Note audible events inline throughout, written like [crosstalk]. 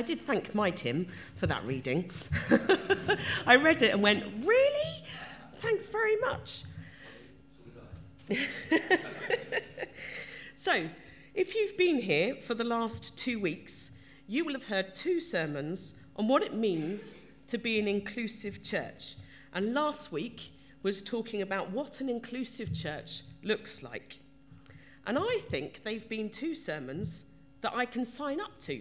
I did thank my Tim for that reading. [laughs] I read it and went, Really? Thanks very much. [laughs] so, if you've been here for the last two weeks, you will have heard two sermons on what it means to be an inclusive church. And last week was talking about what an inclusive church looks like. And I think they've been two sermons that I can sign up to.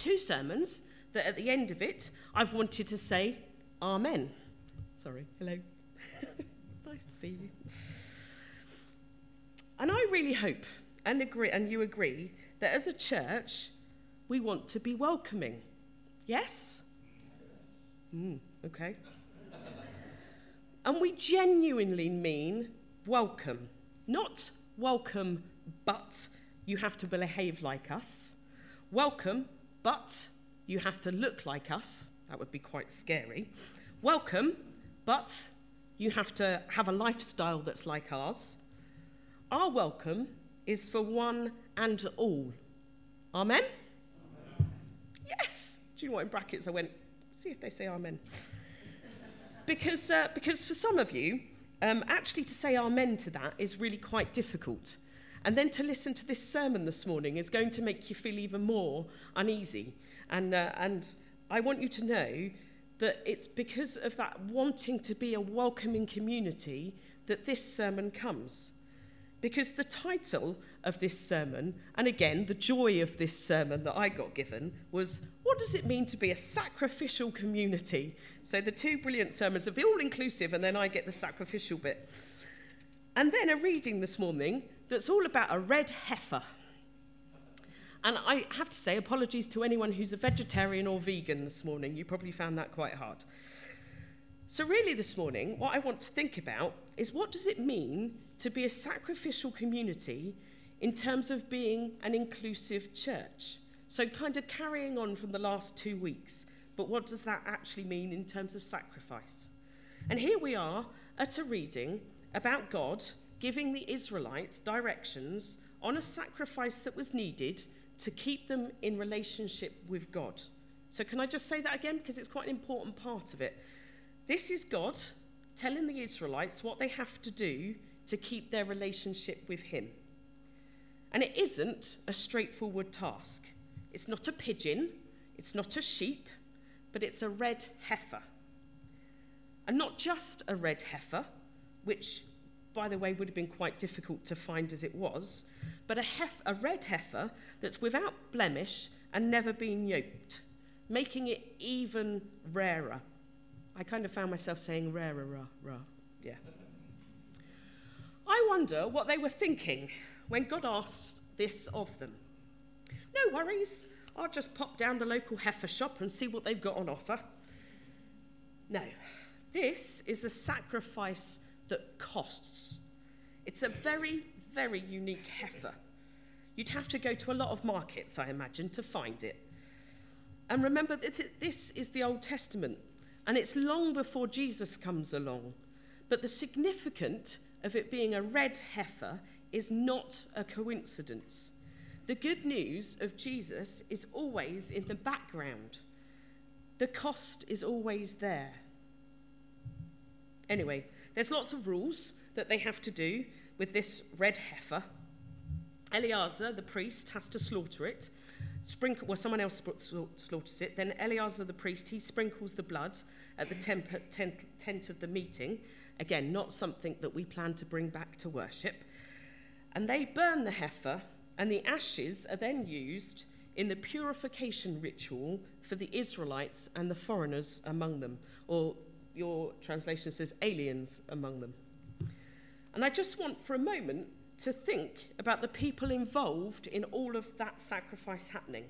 Two sermons that at the end of it, I've wanted to say, Amen. Sorry, hello. [laughs] nice to see you. And I really hope and agree, and you agree, that as a church, we want to be welcoming. Yes? Mm, okay. and we genuinely mean welcome, not welcome, but you have to behave like us. Welcome, but you have to look like us. That would be quite scary. Welcome, but you have to have a lifestyle that's like ours. Our welcome is for one and all. Amen? amen? Yes. Do you know what? In brackets, I went, see if they say amen. because, uh, because for some of you, um, actually to say amen to that is really quite difficult. And then to listen to this sermon this morning is going to make you feel even more uneasy. And, uh, and I want you to know that it's because of that wanting to be a welcoming community that this sermon comes. Because the title of this sermon, and again, the joy of this sermon that I got given, was What does it mean to be a sacrificial community? So the two brilliant sermons are all inclusive, and then I get the sacrificial bit. And then a reading this morning that's all about a red heifer. And I have to say, apologies to anyone who's a vegetarian or vegan this morning. You probably found that quite hard. So, really, this morning, what I want to think about is what does it mean to be a sacrificial community in terms of being an inclusive church? So, kind of carrying on from the last two weeks, but what does that actually mean in terms of sacrifice? And here we are at a reading about God giving the Israelites directions on a sacrifice that was needed to keep them in relationship with God. So, can I just say that again? Because it's quite an important part of it. This is God telling the Israelites what they have to do to keep their relationship with Him. And it isn't a straightforward task. It's not a pigeon, it's not a sheep, but it's a red heifer. And not just a red heifer, which by the way, would have been quite difficult to find as it was, but a, hef- a red heifer that's without blemish and never been yoked, making it even rarer. I kind of found myself saying rarer, rah, rah. Yeah. I wonder what they were thinking when God asked this of them. No worries, I'll just pop down the local heifer shop and see what they've got on offer. No, this is a sacrifice that costs. It's a very, very unique heifer. You'd have to go to a lot of markets, I imagine, to find it. And remember that this is the Old Testament, and it's long before Jesus comes along. But the significance of it being a red heifer is not a coincidence. The good news of Jesus is always in the background. The cost is always there. Anyway, there's lots of rules that they have to do with this red heifer. Eleazar, the priest, has to slaughter it. Sprinkle, well, someone else slaughters it. Then Eleazar, the priest, he sprinkles the blood at the tent, tent, tent of the meeting. Again, not something that we plan to bring back to worship. And they burn the heifer, and the ashes are then used in the purification ritual for the Israelites and the foreigners among them, or your translation says aliens among them. And I just want for a moment to think about the people involved in all of that sacrifice happening.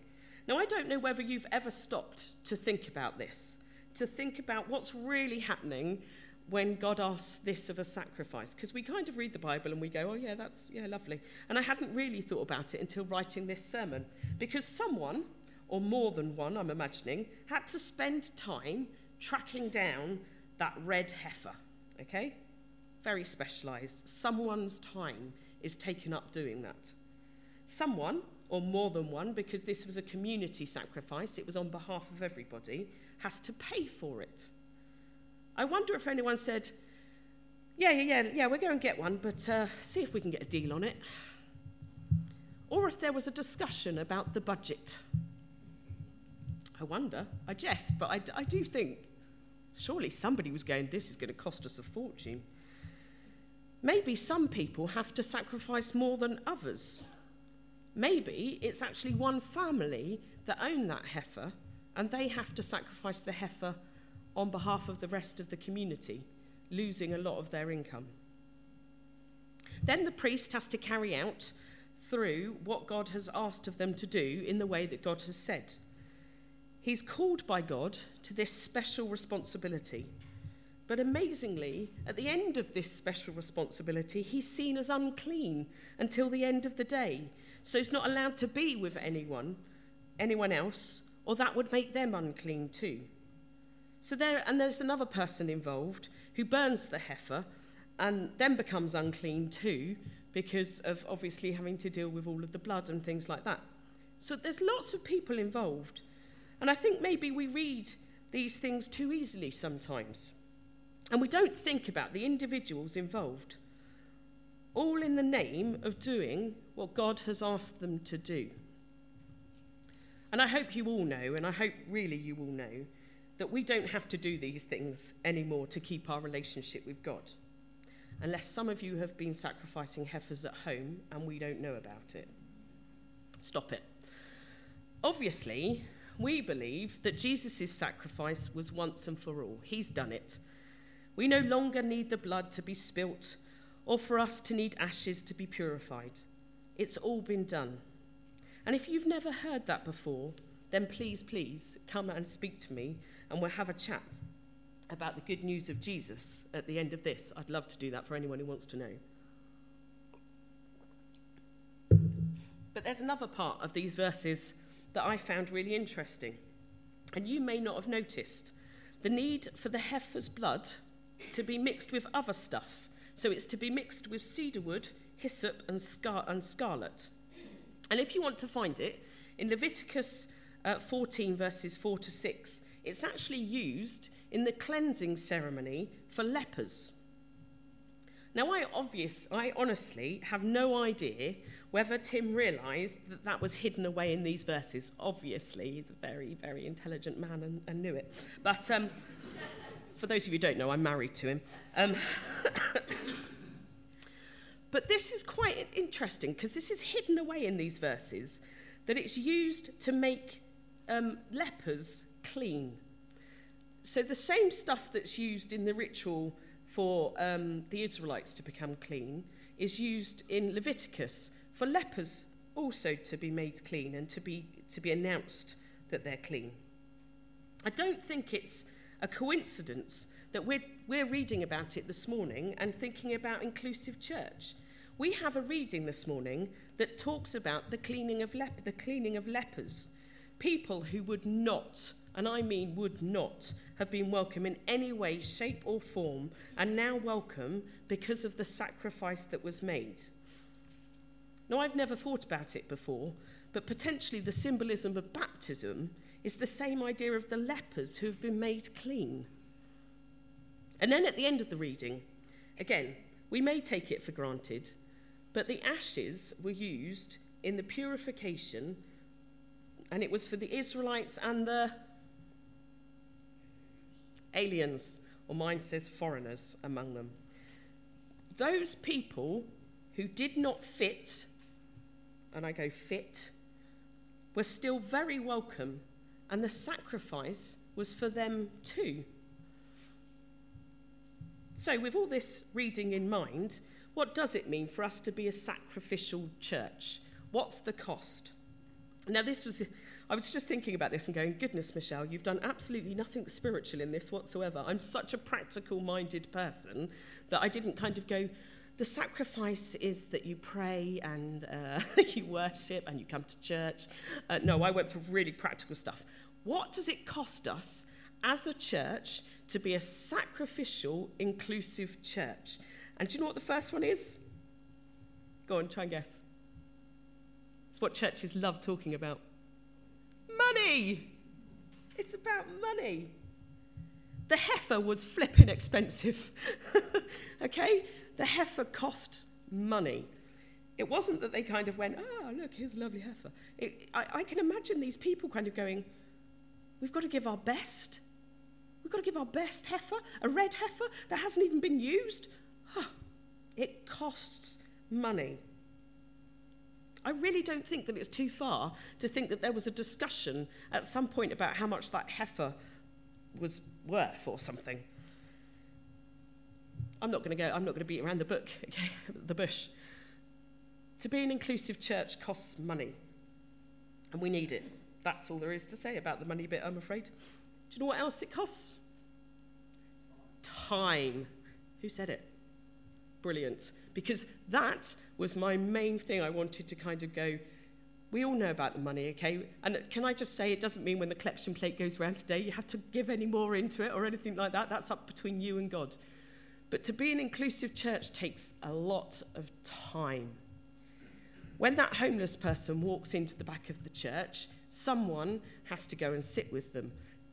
Now, I don't know whether you've ever stopped to think about this, to think about what's really happening when God asks this of a sacrifice. Because we kind of read the Bible and we go, oh, yeah, that's, yeah, lovely. And I hadn't really thought about it until writing this sermon. Because someone, or more than one, I'm imagining, had to spend time tracking down that red heifer, okay? Very specialized. Someone's time is taken up doing that. Someone or more than one, because this was a community sacrifice, it was on behalf of everybody, has to pay for it. I wonder if anyone said, Yeah, yeah, yeah, yeah, we'll go and get one, but uh, see if we can get a deal on it. Or if there was a discussion about the budget. I wonder, I jest, but I, I do think surely somebody was going, This is going to cost us a fortune. Maybe some people have to sacrifice more than others. Maybe it's actually one family that own that heifer and they have to sacrifice the heifer on behalf of the rest of the community, losing a lot of their income. Then the priest has to carry out through what God has asked of them to do in the way that God has said. He's called by God to this special responsibility. But amazingly, at the end of this special responsibility, he's seen as unclean until the end of the day. So he's not allowed to be with anyone, anyone else, or that would make them unclean too. So there, and there's another person involved who burns the heifer and then becomes unclean too because of obviously having to deal with all of the blood and things like that. So there's lots of people involved. And I think maybe we read these things too easily sometimes. And we don't think about the individuals involved, all in the name of doing what God has asked them to do. And I hope you all know, and I hope really you all know, that we don't have to do these things anymore to keep our relationship with God. Unless some of you have been sacrificing heifers at home and we don't know about it. Stop it. Obviously, we believe that Jesus' sacrifice was once and for all. He's done it. We no longer need the blood to be spilt or for us to need ashes to be purified. It's all been done. And if you've never heard that before, then please, please come and speak to me and we'll have a chat about the good news of Jesus at the end of this. I'd love to do that for anyone who wants to know. But there's another part of these verses that I found really interesting, and you may not have noticed the need for the heifer's blood to be mixed with other stuff. So it's to be mixed with cedarwood, hyssop, and, scar- and scarlet. And if you want to find it, in Leviticus uh, 14, verses 4 to 6, it's actually used in the cleansing ceremony for lepers. Now, I, obvious, I honestly have no idea whether Tim realised that that was hidden away in these verses. Obviously, he's a very, very intelligent man and, and knew it. But um, for those of you who don't know, I'm married to him. Um, [coughs] but this is quite interesting because this is hidden away in these verses that it's used to make um, lepers clean. So the same stuff that's used in the ritual for um, the Israelites to become clean is used in Leviticus for lepers also to be made clean and to be, to be announced that they're clean. I don't think it's a coincidence that we're, we're reading about it this morning and thinking about inclusive church. We have a reading this morning that talks about the cleaning of, lep- the cleaning of lepers, people who would not, and I mean would not, have been welcome in any way, shape, or form, and now welcome because of the sacrifice that was made. Now, I've never thought about it before, but potentially the symbolism of baptism is the same idea of the lepers who have been made clean. And then at the end of the reading, again, we may take it for granted, but the ashes were used in the purification, and it was for the Israelites and the aliens, or mine says foreigners among them. Those people who did not fit, and I go fit, were still very welcome, and the sacrifice was for them too. So, with all this reading in mind, what does it mean for us to be a sacrificial church? What's the cost? Now, this was, I was just thinking about this and going, goodness, Michelle, you've done absolutely nothing spiritual in this whatsoever. I'm such a practical minded person that I didn't kind of go, the sacrifice is that you pray and uh, [laughs] you worship and you come to church. Uh, no, I went for really practical stuff. What does it cost us as a church to be a sacrificial, inclusive church? And do you know what the first one is? Go on, try and guess. It's what churches love talking about. Money! It's about money. The heifer was flipping expensive. [laughs] okay? The heifer cost money. It wasn't that they kind of went, oh, look, here's a lovely heifer. It, I, I can imagine these people kind of going, we've got to give our best. We've got to give our best heifer, a red heifer that hasn't even been used. Huh. [sighs] It costs money. I really don't think that it's too far to think that there was a discussion at some point about how much that heifer was worth or something. I'm not going to go, I'm not going to beat around the book, [laughs] okay, the bush. To be an inclusive church costs money, and we need it. That's all there is to say about the money bit, I'm afraid. Do you know what else it costs? Time. Who said it? Brilliant. Because that was my main thing I wanted to kind of go. We all know about the money, okay? And can I just say, it doesn't mean when the collection plate goes round today, you have to give any more into it or anything like that. That's up between you and God. But to be an inclusive church takes a lot of time. When that homeless person walks into the back of the church, someone has to go and sit with them.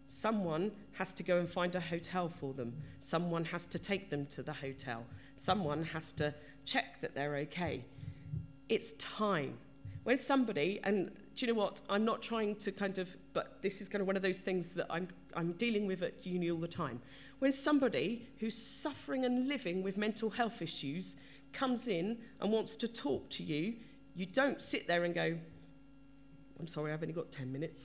Someone has to go and find a hotel for them. Someone has to take them to the hotel. Someone has to check that they're okay. It's time. When somebody, and do you know what? I'm not trying to kind of, but this is kind of one of those things that I'm, I'm dealing with at uni all the time. When somebody who's suffering and living with mental health issues comes in and wants to talk to you, you don't sit there and go, I'm sorry, I've only got 10 minutes.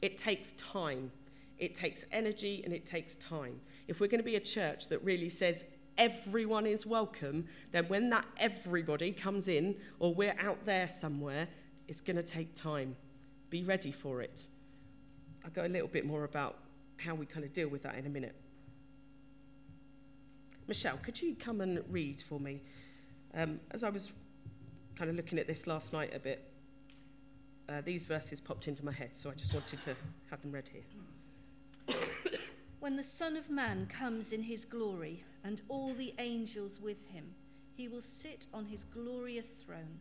It takes time. It takes energy and it takes time. If we're going to be a church that really says everyone is welcome, then when that everybody comes in or we're out there somewhere, it's going to take time. Be ready for it. I'll go a little bit more about how we kind of deal with that in a minute. Michelle, could you come and read for me? Um, as I was kind of looking at this last night a bit, uh, these verses popped into my head, so I just wanted to have them read here. When the Son of Man comes in his glory and all the angels with him. He will sit on his glorious throne.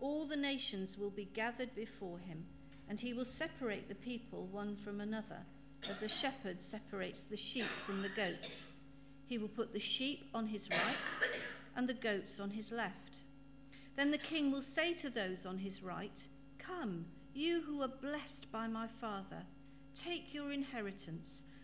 All the nations will be gathered before him, and he will separate the people one from another, as a shepherd separates the sheep from the goats. He will put the sheep on his right and the goats on his left. Then the king will say to those on his right, Come, you who are blessed by my Father, take your inheritance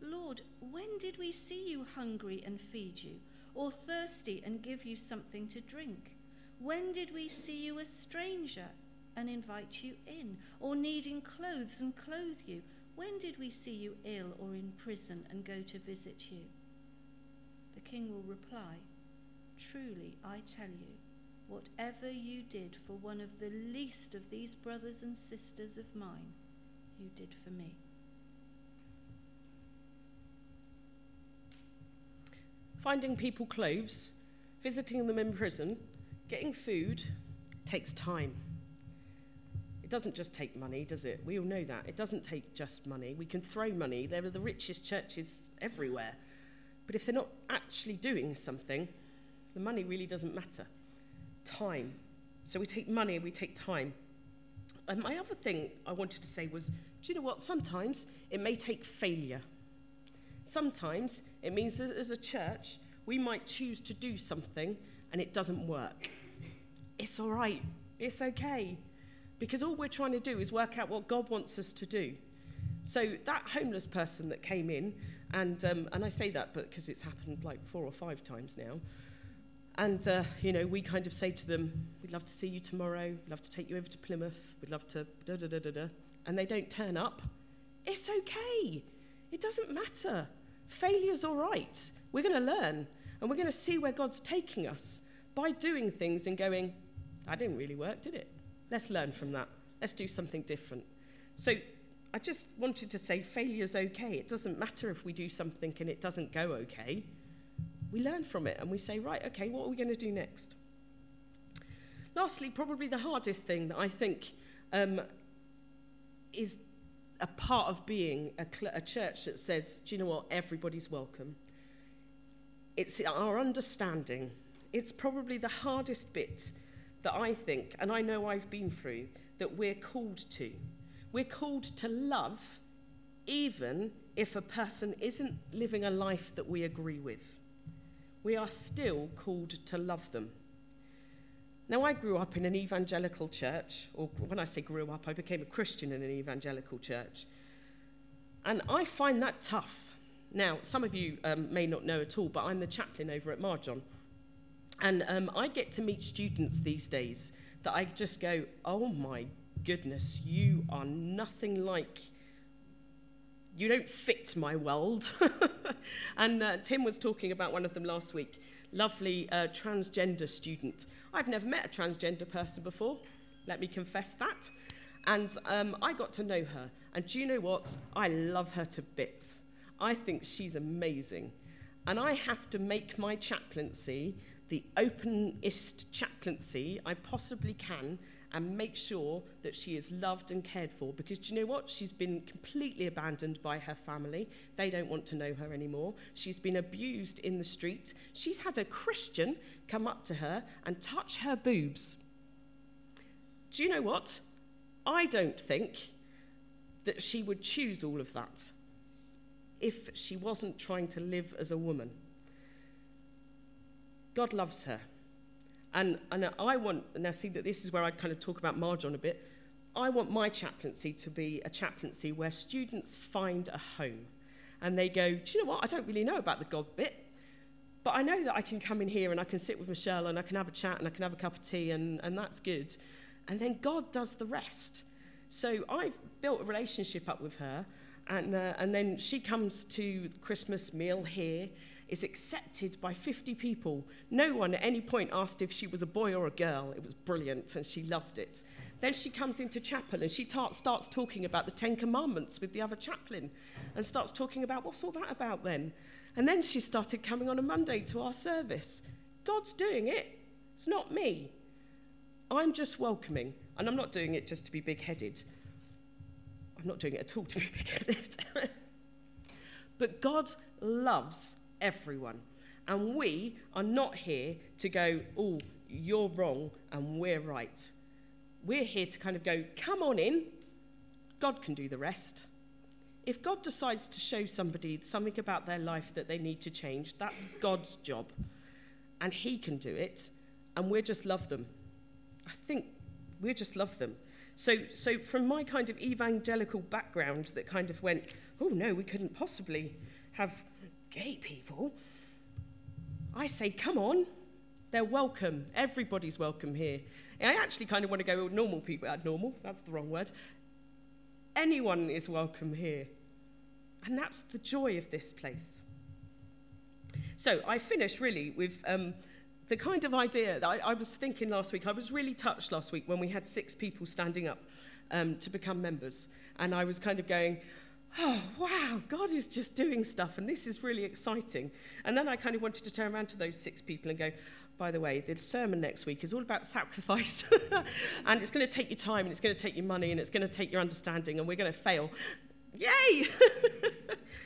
Lord, when did we see you hungry and feed you, or thirsty and give you something to drink? When did we see you a stranger and invite you in, or needing clothes and clothe you? When did we see you ill or in prison and go to visit you? The king will reply, Truly, I tell you, whatever you did for one of the least of these brothers and sisters of mine, you did for me. Finding people clothes, visiting them in prison, getting food takes time. It doesn't just take money, does it? We all know that. It doesn't take just money. We can throw money. There are the richest churches everywhere. But if they're not actually doing something, the money really doesn't matter. Time. So we take money, we take time. And my other thing I wanted to say was do you know what? Sometimes it may take failure Sometimes it means that as a church, we might choose to do something and it doesn't work. It's all right, it's okay. Because all we're trying to do is work out what God wants us to do. So that homeless person that came in, and, um, and I say that because it's happened like four or five times now. And, uh, you know, we kind of say to them, we'd love to see you tomorrow, we'd love to take you over to Plymouth, we'd love to da da da da da. And they don't turn up. It's okay. It doesn't matter. Failure's all right. We're going to learn and we're going to see where God's taking us by doing things and going, that didn't really work, did it? Let's learn from that. Let's do something different. So I just wanted to say failure's okay. It doesn't matter if we do something and it doesn't go okay. We learn from it and we say, right, okay, what are we going to do next? Lastly, probably the hardest thing that I think um, is a part of being a, cl- a church that says, do you know what, everybody's welcome. It's our understanding. It's probably the hardest bit that I think, and I know I've been through, that we're called to. We're called to love even if a person isn't living a life that we agree with. We are still called to love them. Now, I grew up in an evangelical church, or when I say grew up, I became a Christian in an evangelical church. And I find that tough. Now, some of you um, may not know at all, but I'm the chaplain over at Marjon. And um, I get to meet students these days that I just go, oh my goodness, you are nothing like, you don't fit my world. [laughs] and uh, Tim was talking about one of them last week, lovely uh, transgender student. I've never met a transgender person before, let me confess that. And um, I got to know her. And do you know what? I love her to bits. I think she's amazing. And I have to make my chaplaincy the openest chaplaincy I possibly can and make sure that she is loved and cared for because do you know what? She's been completely abandoned by her family. They don't want to know her anymore. She's been abused in the street. She's had a Christian come up to her and touch her boobs. Do you know what? I don't think that she would choose all of that if she wasn't trying to live as a woman. God loves her. And, and I want, and now see that this is where I kind of talk about Marjon a bit. I want my chaplaincy to be a chaplaincy where students find a home and they go, Do you know what? I don't really know about the God bit, but I know that I can come in here and I can sit with Michelle and I can have a chat and I can have a cup of tea and, and that's good. And then God does the rest. So I've built a relationship up with her and, uh, and then she comes to Christmas meal here is accepted by 50 people. No one at any point asked if she was a boy or a girl. It was brilliant and she loved it. Then she comes into chapel and she ta- starts talking about the Ten Commandments with the other chaplain and starts talking about what's all that about then. And then she started coming on a Monday to our service. God's doing it, it's not me. I'm just welcoming, and I'm not doing it just to be big headed. I'm not doing it at all to be [laughs] big headed. but God loves everyone. And we are not here to go, oh, you're wrong and we're right. We're here to kind of go, come on in, God can do the rest. If God decides to show somebody something about their life that they need to change, that's God's job. And He can do it, and we just love them. I think we just love them. So, so from my kind of evangelical background that kind of went, oh no, we couldn't possibly have gay people, I say, come on, they're welcome. Everybody's welcome here. I actually kind of want to go, normal people, uh, normal, that's the wrong word. Anyone is welcome here. And that's the joy of this place. So I finish really with um, the kind of idea that I, I, was thinking last week. I was really touched last week when we had six people standing up um, to become members. And I was kind of going, oh, wow, God is just doing stuff, and this is really exciting. And then I kind of wanted to turn around to those six people and go, by the way, the sermon next week is all about sacrifice, [laughs] and it's going to take you time, and it's going to take you money, and it's going to take your understanding, and we're going to fail. Yay!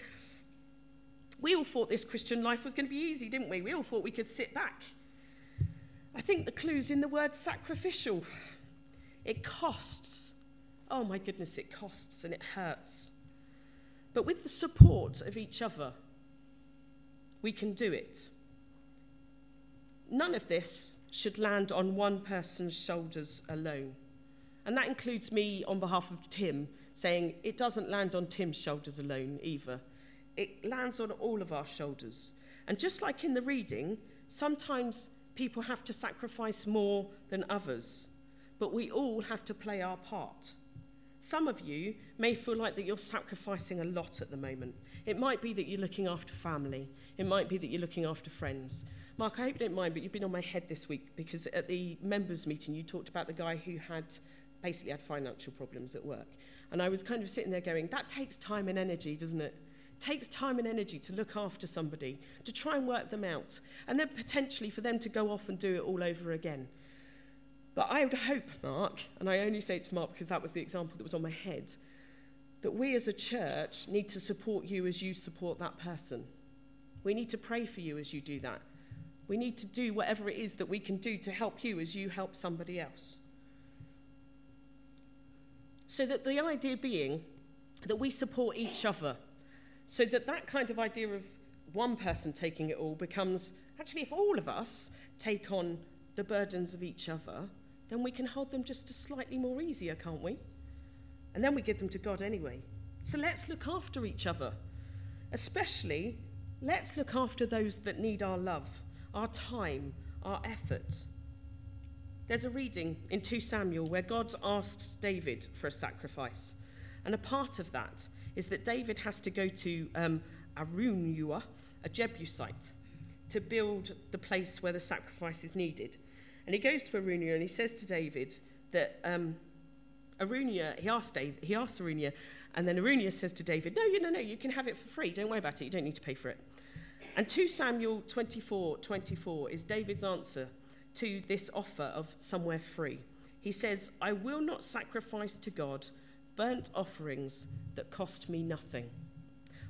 [laughs] we all thought this Christian life was going to be easy, didn't we? We all thought we could sit back. I think the clue's in the word sacrificial. It costs. Oh my goodness, it costs and it hurts. But with the support of each other, we can do it. None of this should land on one person's shoulders alone. And that includes me on behalf of Tim saying it doesn't land on Tim's shoulders alone either. It lands on all of our shoulders. And just like in the reading, sometimes people have to sacrifice more than others, but we all have to play our part. Some of you may feel like that you're sacrificing a lot at the moment. It might be that you're looking after family. It might be that you're looking after friends. Mark, I hope you don't mind, but you've been on my head this week because at the members' meeting you talked about the guy who had basically had financial problems at work. And I was kind of sitting there going, that takes time and energy, doesn't it? takes time and energy to look after somebody, to try and work them out, and then potentially for them to go off and do it all over again. But I would hope, Mark, and I only say it to Mark because that was the example that was on my head, that we as a church need to support you as you support that person. We need to pray for you as you do that. We need to do whatever it is that we can do to help you as you help somebody else. So that the idea being that we support each other, so that that kind of idea of one person taking it all becomes actually, if all of us take on the burdens of each other, then we can hold them just a slightly more easier, can't we? And then we give them to God anyway. So let's look after each other. Especially, let's look after those that need our love, our time, our effort. There's a reading in 2 Samuel where God asks David for a sacrifice. And a part of that is that David has to go to um, Araunah, a Jebusite, to build the place where the sacrifice is needed. And he goes to Araunah and he says to David that um, Araunah, he asked, David, he asked Araunah, and then Araunah says to David, No, no, no, you can have it for free. Don't worry about it. You don't need to pay for it. And 2 Samuel 24 24 is David's answer to this offer of somewhere free. He says, I will not sacrifice to God burnt offerings that cost me nothing.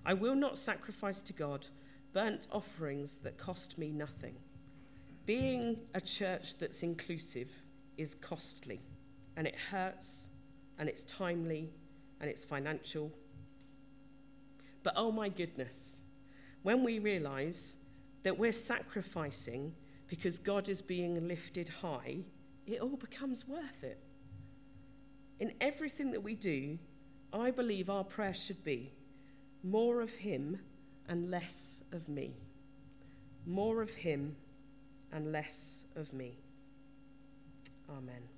I will not sacrifice to God burnt offerings that cost me nothing. Being a church that's inclusive is costly, and it hurts, and it's timely, and it's financial. But oh my goodness, when we realize that we're sacrificing because God is being lifted high, it all becomes worth it. In everything that we do, I believe our prayer should be more of Him and less of me. More of Him and less of me. Amen.